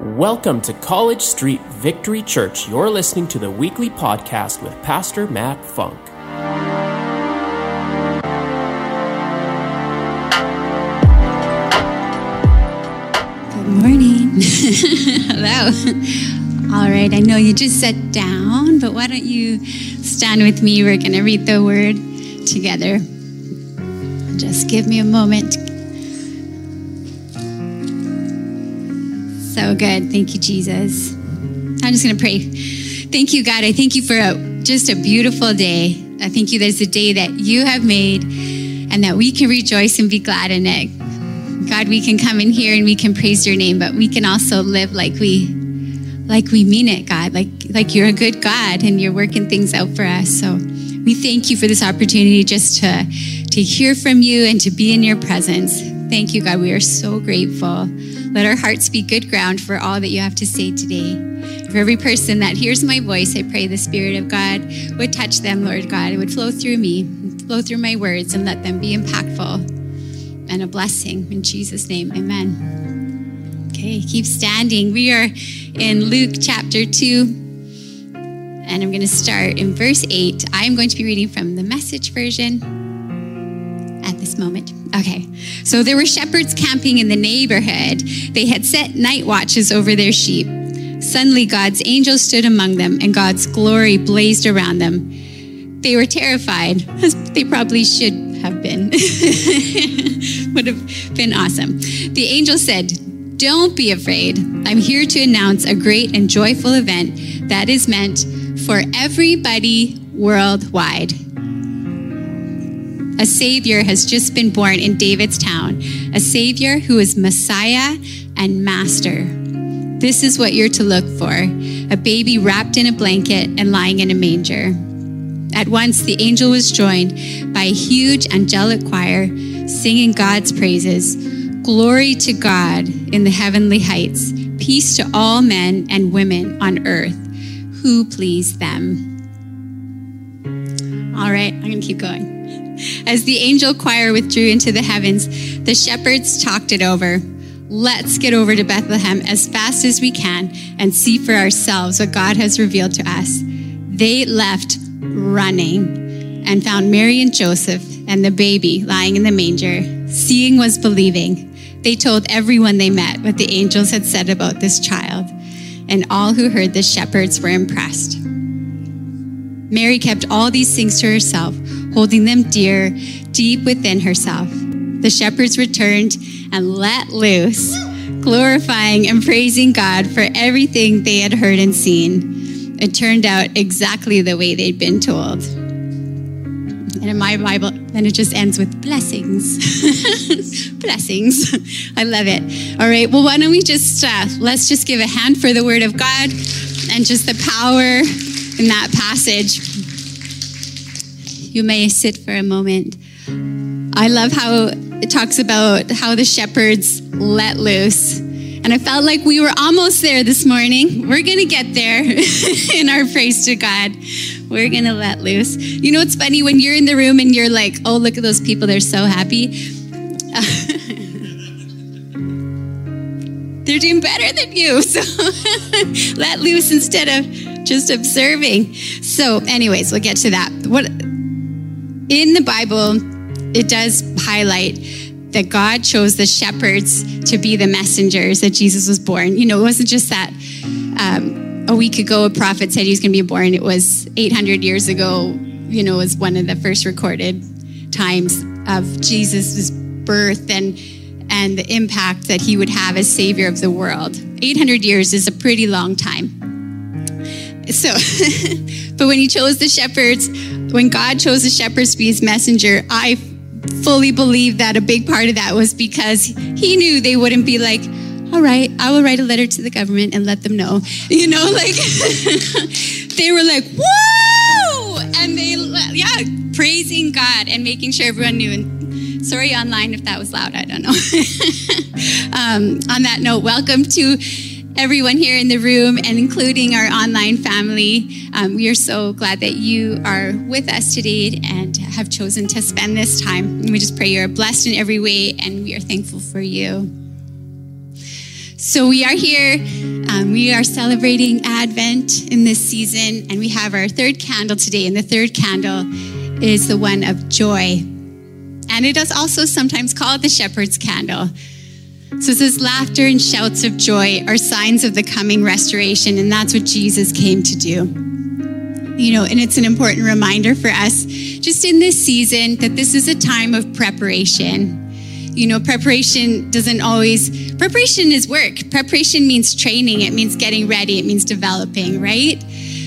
Welcome to College Street Victory Church. You're listening to the weekly podcast with Pastor Matt Funk. Good morning. Hello. All right, I know you just sat down, but why don't you stand with me? We're going to read the word together. Just give me a moment. Good. Thank you, Jesus. I'm just going to pray. Thank you, God. I thank you for a, just a beautiful day. I thank you it's a day that you have made and that we can rejoice and be glad in it. God, we can come in here and we can praise your name, but we can also live like we like we mean it, God. Like like you're a good God and you're working things out for us. So we thank you for this opportunity just to to hear from you and to be in your presence. Thank you, God. We are so grateful. Let our hearts be good ground for all that you have to say today. For every person that hears my voice, I pray the Spirit of God would touch them, Lord God. It would flow through me, flow through my words, and let them be impactful and a blessing. In Jesus' name, amen. Okay, keep standing. We are in Luke chapter 2, and I'm going to start in verse 8. I'm going to be reading from the message version moment. Okay, so there were shepherds camping in the neighborhood. They had set night watches over their sheep. Suddenly, God's angel stood among them, and God's glory blazed around them. They were terrified, as they probably should have been. Would have been awesome. The angel said, Don't be afraid. I'm here to announce a great and joyful event that is meant for everybody worldwide. A Savior has just been born in David's town, a Savior who is Messiah and Master. This is what you're to look for a baby wrapped in a blanket and lying in a manger. At once, the angel was joined by a huge angelic choir singing God's praises. Glory to God in the heavenly heights, peace to all men and women on earth who please them. All right, I'm going to keep going. As the angel choir withdrew into the heavens, the shepherds talked it over. Let's get over to Bethlehem as fast as we can and see for ourselves what God has revealed to us. They left running and found Mary and Joseph and the baby lying in the manger. Seeing was believing. They told everyone they met what the angels had said about this child, and all who heard the shepherds were impressed. Mary kept all these things to herself, holding them dear deep within herself. The shepherds returned and let loose, glorifying and praising God for everything they had heard and seen. It turned out exactly the way they'd been told. And in my Bible, then it just ends with blessings. blessings. I love it. All right. Well, why don't we just, uh, let's just give a hand for the word of God and just the power in that passage. You may sit for a moment. I love how it talks about how the shepherds let loose. And I felt like we were almost there this morning. We're going to get there in our praise to God. We're going to let loose. You know, it's funny when you're in the room and you're like, oh, look at those people. They're so happy. They're doing better than you. So let loose instead of just observing. So, anyways, we'll get to that. What in the Bible, it does highlight that God chose the shepherds to be the messengers that Jesus was born. You know, it wasn't just that um, a week ago a prophet said he was going to be born. It was 800 years ago, you know, was one of the first recorded times of Jesus' birth and and the impact that he would have as savior of the world. 800 years is a pretty long time. So, but when he chose the shepherds, when God chose the shepherds to be his messenger, I fully believe that a big part of that was because he knew they wouldn't be like, all right, I will write a letter to the government and let them know. You know, like they were like, whoa! And they, yeah, praising God and making sure everyone knew. And sorry online if that was loud, I don't know. um, on that note, welcome to everyone here in the room and including our online family. Um, we are so glad that you are with us today and have chosen to spend this time. And we just pray you're blessed in every way and we are thankful for you. So we are here Um, we are celebrating Advent in this season, and we have our third candle today. And the third candle is the one of joy. And it is also sometimes called the shepherd's candle. So it says, laughter and shouts of joy are signs of the coming restoration, and that's what Jesus came to do. You know, and it's an important reminder for us just in this season that this is a time of preparation you know, preparation doesn't always, preparation is work. Preparation means training, it means getting ready, it means developing, right?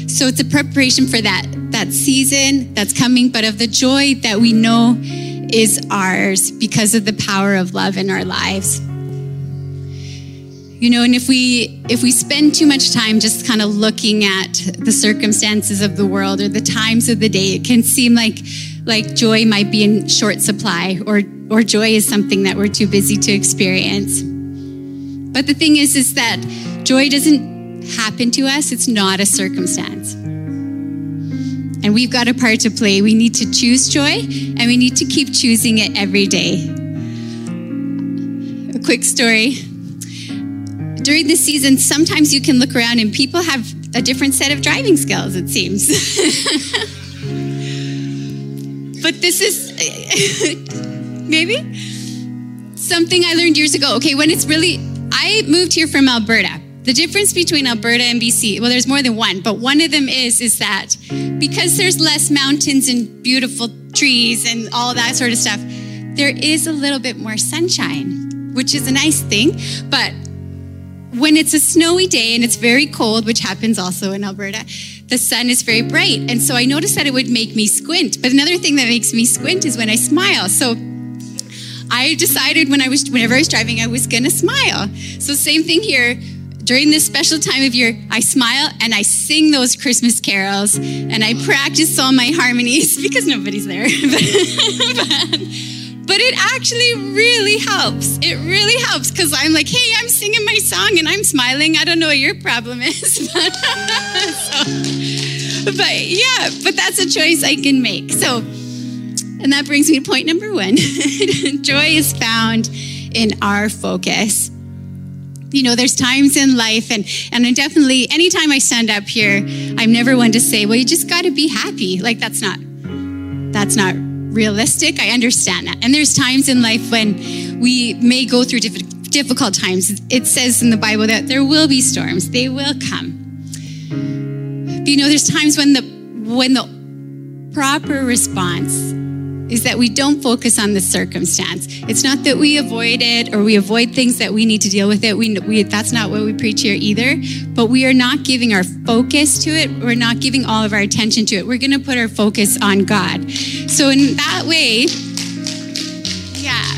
So it's a preparation for that, that season that's coming, but of the joy that we know is ours because of the power of love in our lives you know and if we if we spend too much time just kind of looking at the circumstances of the world or the times of the day it can seem like like joy might be in short supply or or joy is something that we're too busy to experience. But the thing is, is that joy doesn't happen to us, it's not a circumstance. And we've got a part to play. We need to choose joy and we need to keep choosing it every day. A quick story. During the season, sometimes you can look around and people have a different set of driving skills, it seems. but this is maybe? Something I learned years ago. Okay, when it's really, I moved here from Alberta. The difference between Alberta and BC, well, there's more than one, but one of them is, is that because there's less mountains and beautiful trees and all that sort of stuff, there is a little bit more sunshine, which is a nice thing. But when it's a snowy day and it's very cold, which happens also in Alberta, the sun is very bright. And so I noticed that it would make me squint. But another thing that makes me squint is when I smile. So I decided when I was, whenever I was driving, I was to smile. So same thing here. During this special time of year, I smile and I sing those Christmas carols and I practice all my harmonies because nobody's there. but it actually really helps. It really helps because I'm like, hey, I'm singing my song and I'm smiling. I don't know what your problem is. but, so, but yeah, but that's a choice I can make. So, and that brings me to point number one joy is found in our focus. You know, there's times in life, and, and I definitely, anytime I stand up here, I'm never one to say, well, you just got to be happy. Like, that's not, that's not realistic. I understand that. And there's times in life when we may go through difficult times. It says in the Bible that there will be storms, they will come. But you know, there's times when the, when the proper response is that we don't focus on the circumstance. It's not that we avoid it or we avoid things that we need to deal with it. We, we, that's not what we preach here either. But we are not giving our focus to it. We're not giving all of our attention to it. We're going to put our focus on God. So in that way, yeah.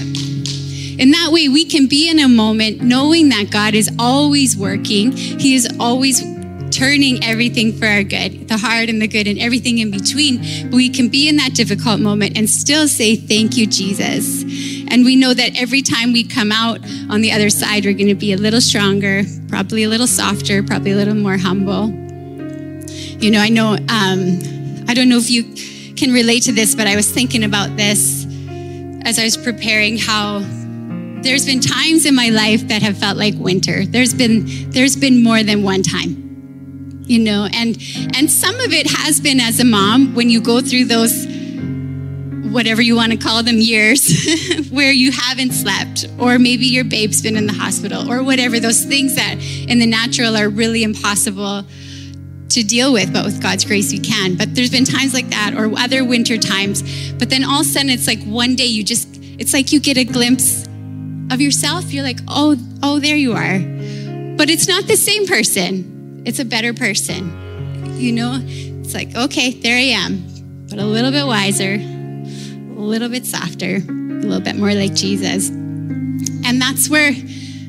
In that way, we can be in a moment knowing that God is always working. He is always turning everything for our good, the hard and the good and everything in between. But we can be in that difficult moment and still say, Thank you, Jesus. And we know that every time we come out on the other side, we're going to be a little stronger, probably a little softer, probably a little more humble. You know, I know, um, I don't know if you can relate to this, but I was thinking about this as I was preparing how there's been times in my life that have felt like winter. There's been there's been more than one time you know and and some of it has been as a mom when you go through those whatever you want to call them years where you haven't slept or maybe your babe's been in the hospital or whatever those things that in the natural are really impossible to deal with but with god's grace we can. But there's been times like that or other winter times but then all of a sudden it's like one day you just it's like you get a glimpse of yourself. You're like oh oh there you are. But it's not the same person it's a better person. You know, it's like, okay, there I am, but a little bit wiser, a little bit softer, a little bit more like Jesus. And that's where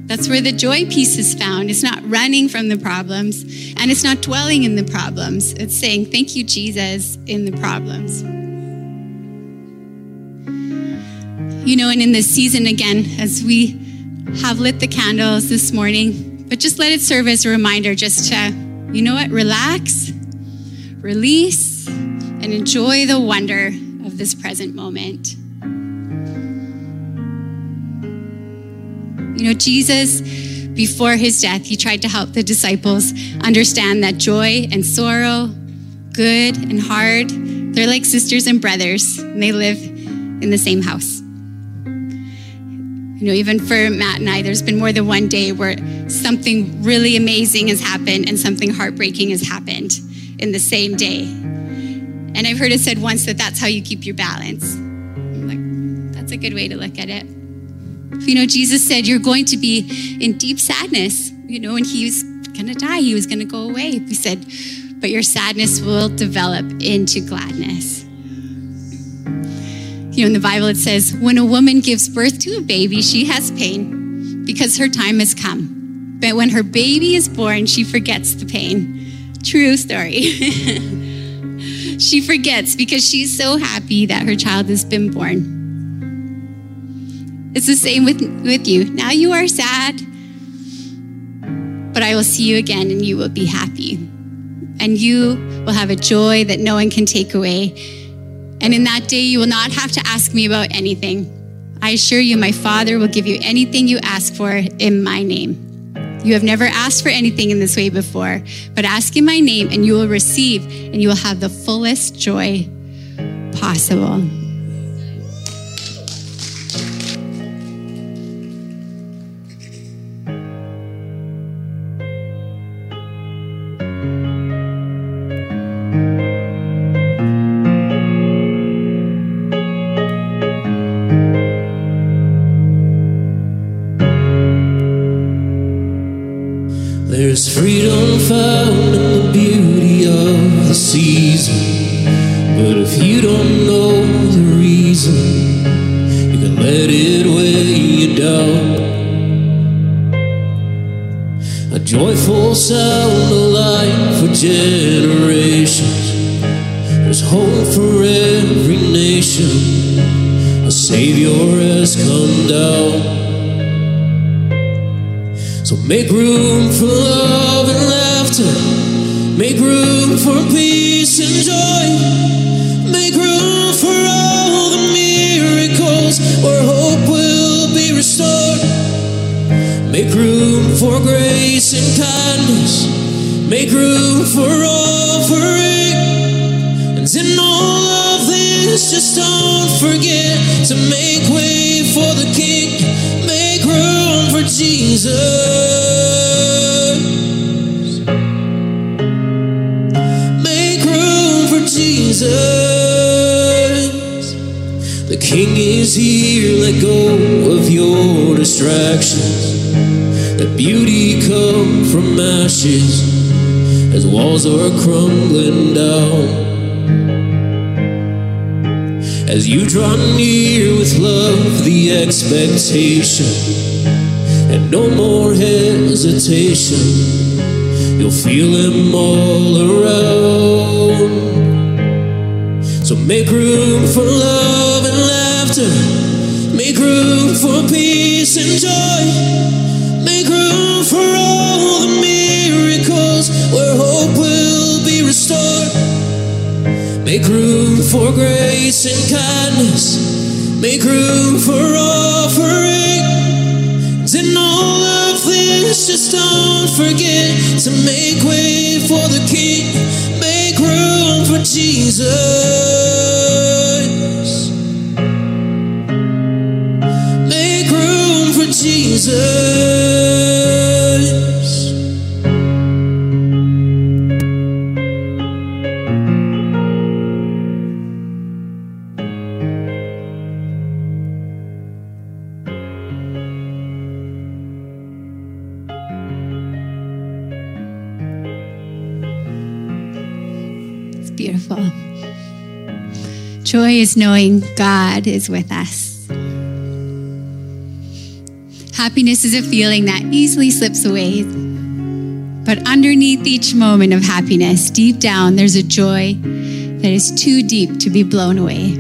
that's where the joy piece is found. It's not running from the problems and it's not dwelling in the problems. It's saying, Thank you, Jesus, in the problems. You know, and in this season again, as we have lit the candles this morning, but just let it serve as a reminder just to, you know what, relax, release, and enjoy the wonder of this present moment. You know, Jesus before his death, he tried to help the disciples understand that joy and sorrow, good and hard, they're like sisters and brothers, and they live in the same house. You know, even for Matt and I, there's been more than one day where something really amazing has happened and something heartbreaking has happened in the same day. And I've heard it said once that that's how you keep your balance. Like, that's a good way to look at it. You know, Jesus said, You're going to be in deep sadness. You know, and he was going to die, he was going to go away. He said, But your sadness will develop into gladness. You know, in the Bible, it says, When a woman gives birth to a baby, she has pain because her time has come. But when her baby is born, she forgets the pain. True story. she forgets because she's so happy that her child has been born. It's the same with, with you. Now you are sad, but I will see you again and you will be happy. And you will have a joy that no one can take away. And in that day, you will not have to ask me about anything. I assure you, my Father will give you anything you ask for in my name. You have never asked for anything in this way before, but ask in my name and you will receive, and you will have the fullest joy possible. Joyful sound alive for generations. There's hope for every nation. A Savior has come down. So make room for love and laughter. Make room for peace and joy. Make room for all the miracles where hope will be restored. Make room for grace and kindness. Make room for offering. And in all of this, just don't forget to make way for the King. Make room for Jesus. Make room for Jesus. The King is here. Let go of your distractions. Let beauty come from ashes as walls are crumbling down. As you draw near with love, the expectation, and no more hesitation. You'll feel Him all around. So make room for love and laughter. Make room for peace and joy. Make room for all the miracles where hope will be restored. Make room for grace and kindness. Make room for offering. In all of this, just don't forget to make way for the King. Make room for Jesus. Make room for Jesus. Joy is knowing God is with us. Happiness is a feeling that easily slips away. But underneath each moment of happiness, deep down, there's a joy that is too deep to be blown away.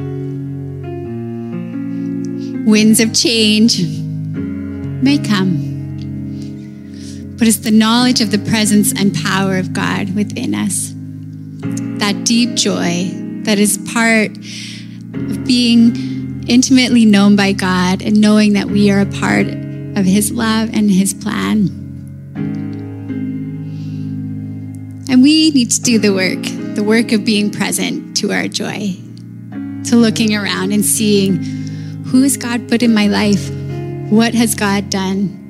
Winds of change may come, but it's the knowledge of the presence and power of God within us that deep joy that is part of being intimately known by God and knowing that we are a part of His love and His plan. And we need to do the work, the work of being present to our joy, to looking around and seeing who has God put in my life? What has God done?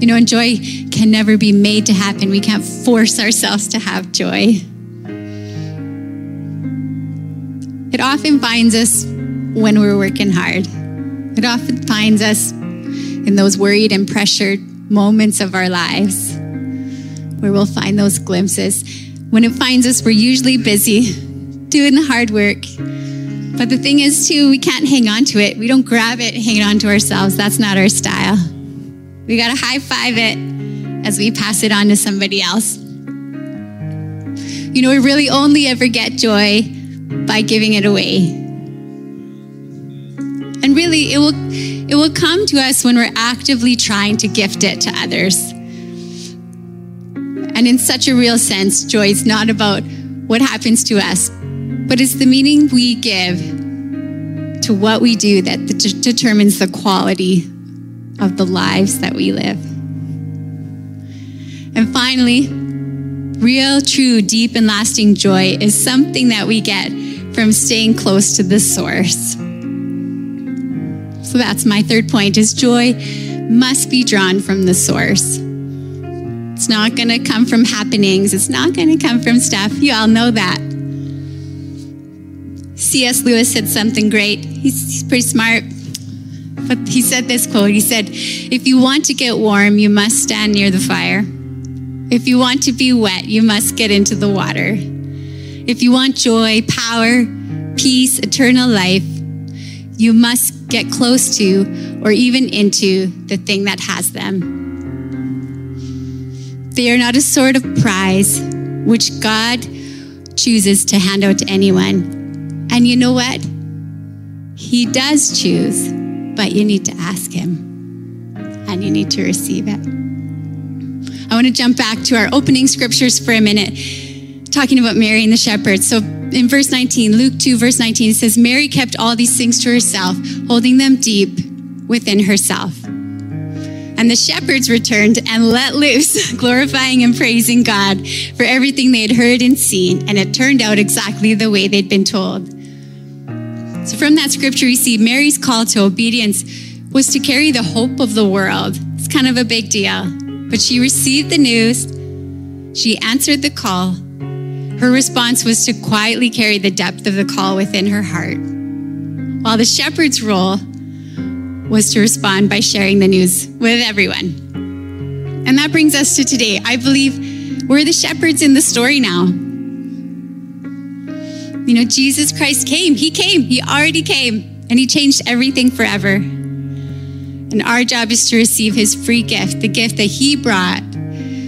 You know, and joy can never be made to happen. We can't force ourselves to have joy. It often finds us when we're working hard. It often finds us in those worried and pressured moments of our lives where we'll find those glimpses. When it finds us, we're usually busy doing the hard work. But the thing is, too, we can't hang on to it. We don't grab it, hang on to ourselves. That's not our style. We got to high five it as we pass it on to somebody else. You know, we really only ever get joy by giving it away. And really, it will, it will come to us when we're actively trying to gift it to others. And in such a real sense, joy is not about what happens to us, but it's the meaning we give to what we do that de- determines the quality of the lives that we live. And finally, real, true, deep, and lasting joy is something that we get from staying close to the source. So that's my third point is joy must be drawn from the source. It's not going to come from happenings. It's not going to come from stuff. You all know that. C.S. Lewis said something great. He's, he's pretty smart. But he said this quote He said, If you want to get warm, you must stand near the fire. If you want to be wet, you must get into the water. If you want joy, power, peace, eternal life, you must get close to or even into the thing that has them. They are not a sort of prize which God chooses to hand out to anyone. And you know what? He does choose, but you need to ask Him and you need to receive it. I want to jump back to our opening scriptures for a minute, talking about Mary and the shepherds. So in verse 19, Luke 2, verse 19, it says, Mary kept all these things to herself, holding them deep within herself. And the shepherds returned and let loose, glorifying and praising God for everything they had heard and seen. And it turned out exactly the way they'd been told. So, from that scripture, we see Mary's call to obedience was to carry the hope of the world. It's kind of a big deal. But she received the news, she answered the call. Her response was to quietly carry the depth of the call within her heart. While the shepherd's role was to respond by sharing the news with everyone. And that brings us to today. I believe we're the shepherds in the story now. You know, Jesus Christ came. He came. He already came. And He changed everything forever. And our job is to receive His free gift, the gift that He brought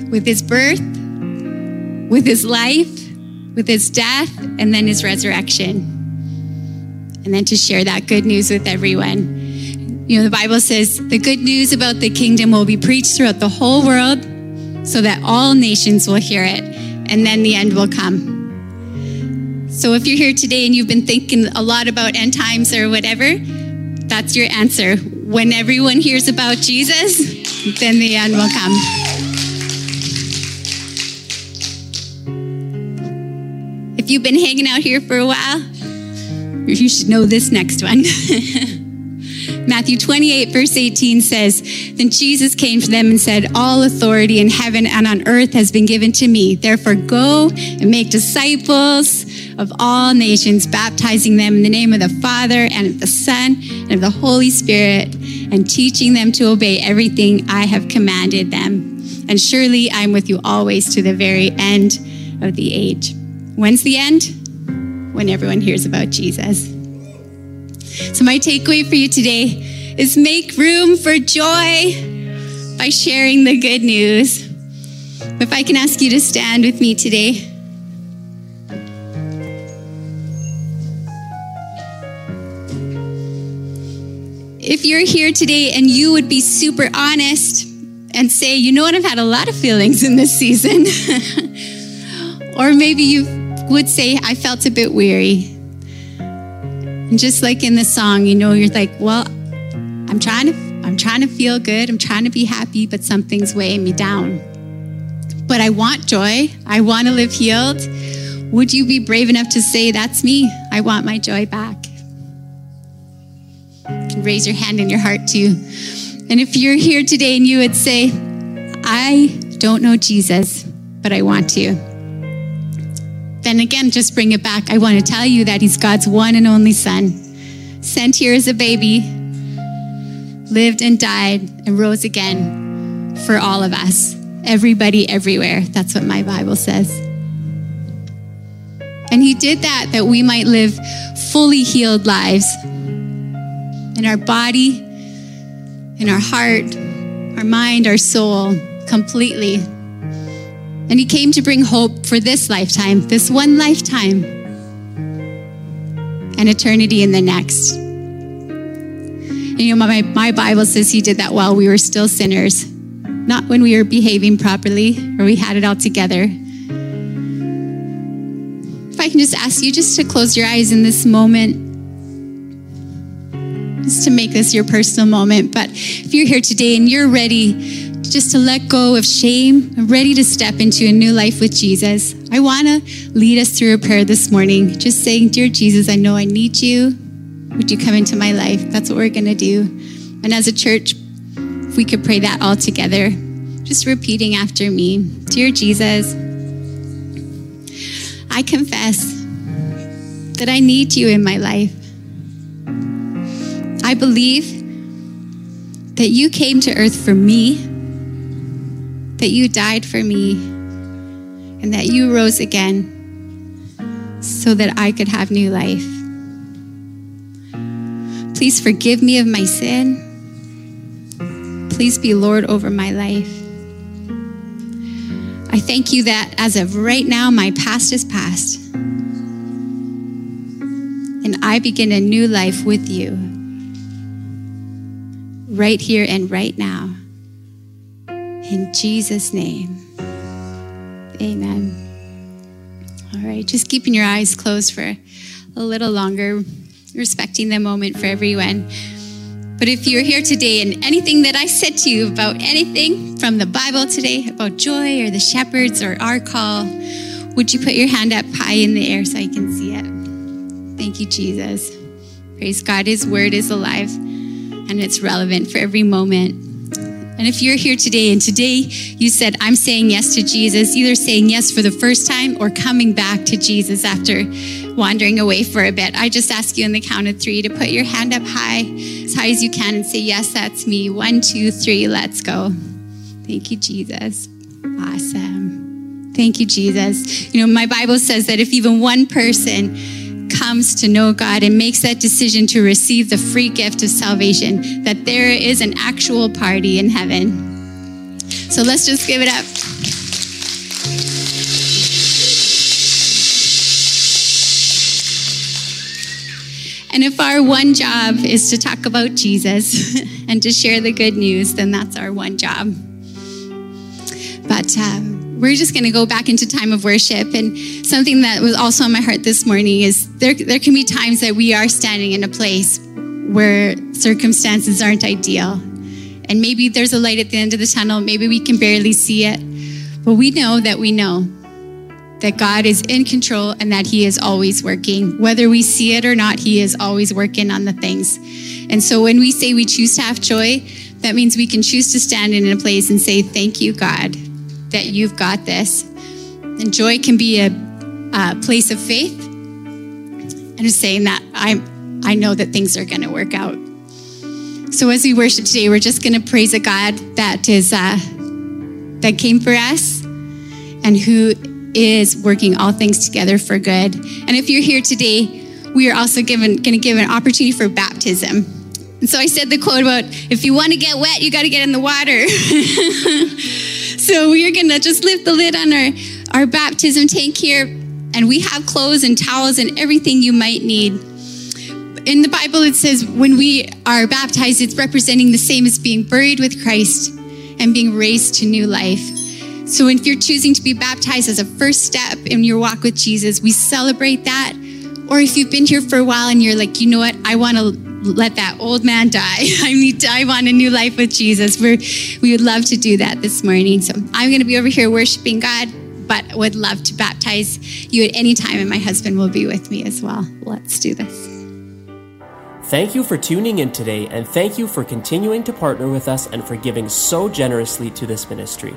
with His birth, with His life, with His death, and then His resurrection. And then to share that good news with everyone. You know, the Bible says the good news about the kingdom will be preached throughout the whole world so that all nations will hear it, and then the end will come. So if you're here today and you've been thinking a lot about end times or whatever, that's your answer. When everyone hears about Jesus, then the end will come. If you've been hanging out here for a while, you should know this next one. Matthew 28, verse 18 says, Then Jesus came to them and said, All authority in heaven and on earth has been given to me. Therefore, go and make disciples of all nations, baptizing them in the name of the Father and of the Son and of the Holy Spirit, and teaching them to obey everything I have commanded them. And surely I'm with you always to the very end of the age. When's the end? When everyone hears about Jesus. So, my takeaway for you today is make room for joy by sharing the good news. If I can ask you to stand with me today. If you're here today and you would be super honest and say, you know what, I've had a lot of feelings in this season. or maybe you would say, I felt a bit weary. And just like in the song, you know, you're like, well, I'm trying to I'm trying to feel good, I'm trying to be happy, but something's weighing me down. but I want joy. I want to live healed. Would you be brave enough to say, That's me? I want my joy back? Can raise your hand in your heart too. And if you're here today and you would say, I don't know Jesus, but I want to, then again, just bring it back. I want to tell you that He's God's one and only Son, sent here as a baby, lived and died and rose again for all of us, everybody, everywhere. That's what my Bible says. And He did that that we might live fully healed lives in our body, in our heart, our mind, our soul, completely. And He came to bring hope for this lifetime, this one lifetime, and eternity in the next. And you know, my, my Bible says He did that while we were still sinners, not when we were behaving properly or we had it all together. If I can just ask you just to close your eyes in this moment just to make this your personal moment. But if you're here today and you're ready just to let go of shame, ready to step into a new life with Jesus, I want to lead us through a prayer this morning, just saying, Dear Jesus, I know I need you. Would you come into my life? That's what we're going to do. And as a church, if we could pray that all together, just repeating after me Dear Jesus, I confess that I need you in my life. I believe that you came to earth for me, that you died for me, and that you rose again so that I could have new life. Please forgive me of my sin. Please be Lord over my life. I thank you that as of right now, my past is past. And I begin a new life with you, right here and right now. In Jesus' name, amen. All right, just keeping your eyes closed for a little longer, respecting the moment for everyone. But if you're here today and anything that I said to you about anything from the Bible today, about joy or the shepherds or our call, would you put your hand up high in the air so I can see it? Thank you, Jesus. Praise God. His word is alive and it's relevant for every moment. And if you're here today and today you said, I'm saying yes to Jesus, either saying yes for the first time or coming back to Jesus after wandering away for a bit, I just ask you in the count of three to put your hand up high, as high as you can, and say, Yes, that's me. One, two, three, let's go. Thank you, Jesus. Awesome. Thank you, Jesus. You know, my Bible says that if even one person comes to know God and makes that decision to receive the free gift of salvation, that there is an actual party in heaven. So let's just give it up. And if our one job is to talk about Jesus and to share the good news, then that's our one job. But um, we're just going to go back into time of worship. And something that was also on my heart this morning is there, there can be times that we are standing in a place where circumstances aren't ideal. And maybe there's a light at the end of the tunnel. Maybe we can barely see it. But we know that we know that God is in control and that He is always working. Whether we see it or not, He is always working on the things. And so when we say we choose to have joy, that means we can choose to stand in a place and say, Thank you, God, that you've got this. And joy can be a, a place of faith and just saying that I'm, I know that things are going to work out. So as we worship today, we're just going to praise a God that is uh, that came for us and who is working all things together for good. And if you're here today, we are also given going to give an opportunity for baptism. And so I said the quote about if you want to get wet, you got to get in the water. so we're going to just lift the lid on our, our baptism tank here. And we have clothes and towels and everything you might need. In the Bible, it says when we are baptized, it's representing the same as being buried with Christ and being raised to new life. So if you're choosing to be baptized as a first step in your walk with Jesus, we celebrate that. Or if you've been here for a while and you're like, you know what, I want to let that old man die. I need I want a new life with Jesus. We're, we would love to do that this morning. So I'm going to be over here worshiping God, but would love to baptize you at any time, and my husband will be with me as well. Let's do this. Thank you for tuning in today, and thank you for continuing to partner with us and for giving so generously to this ministry.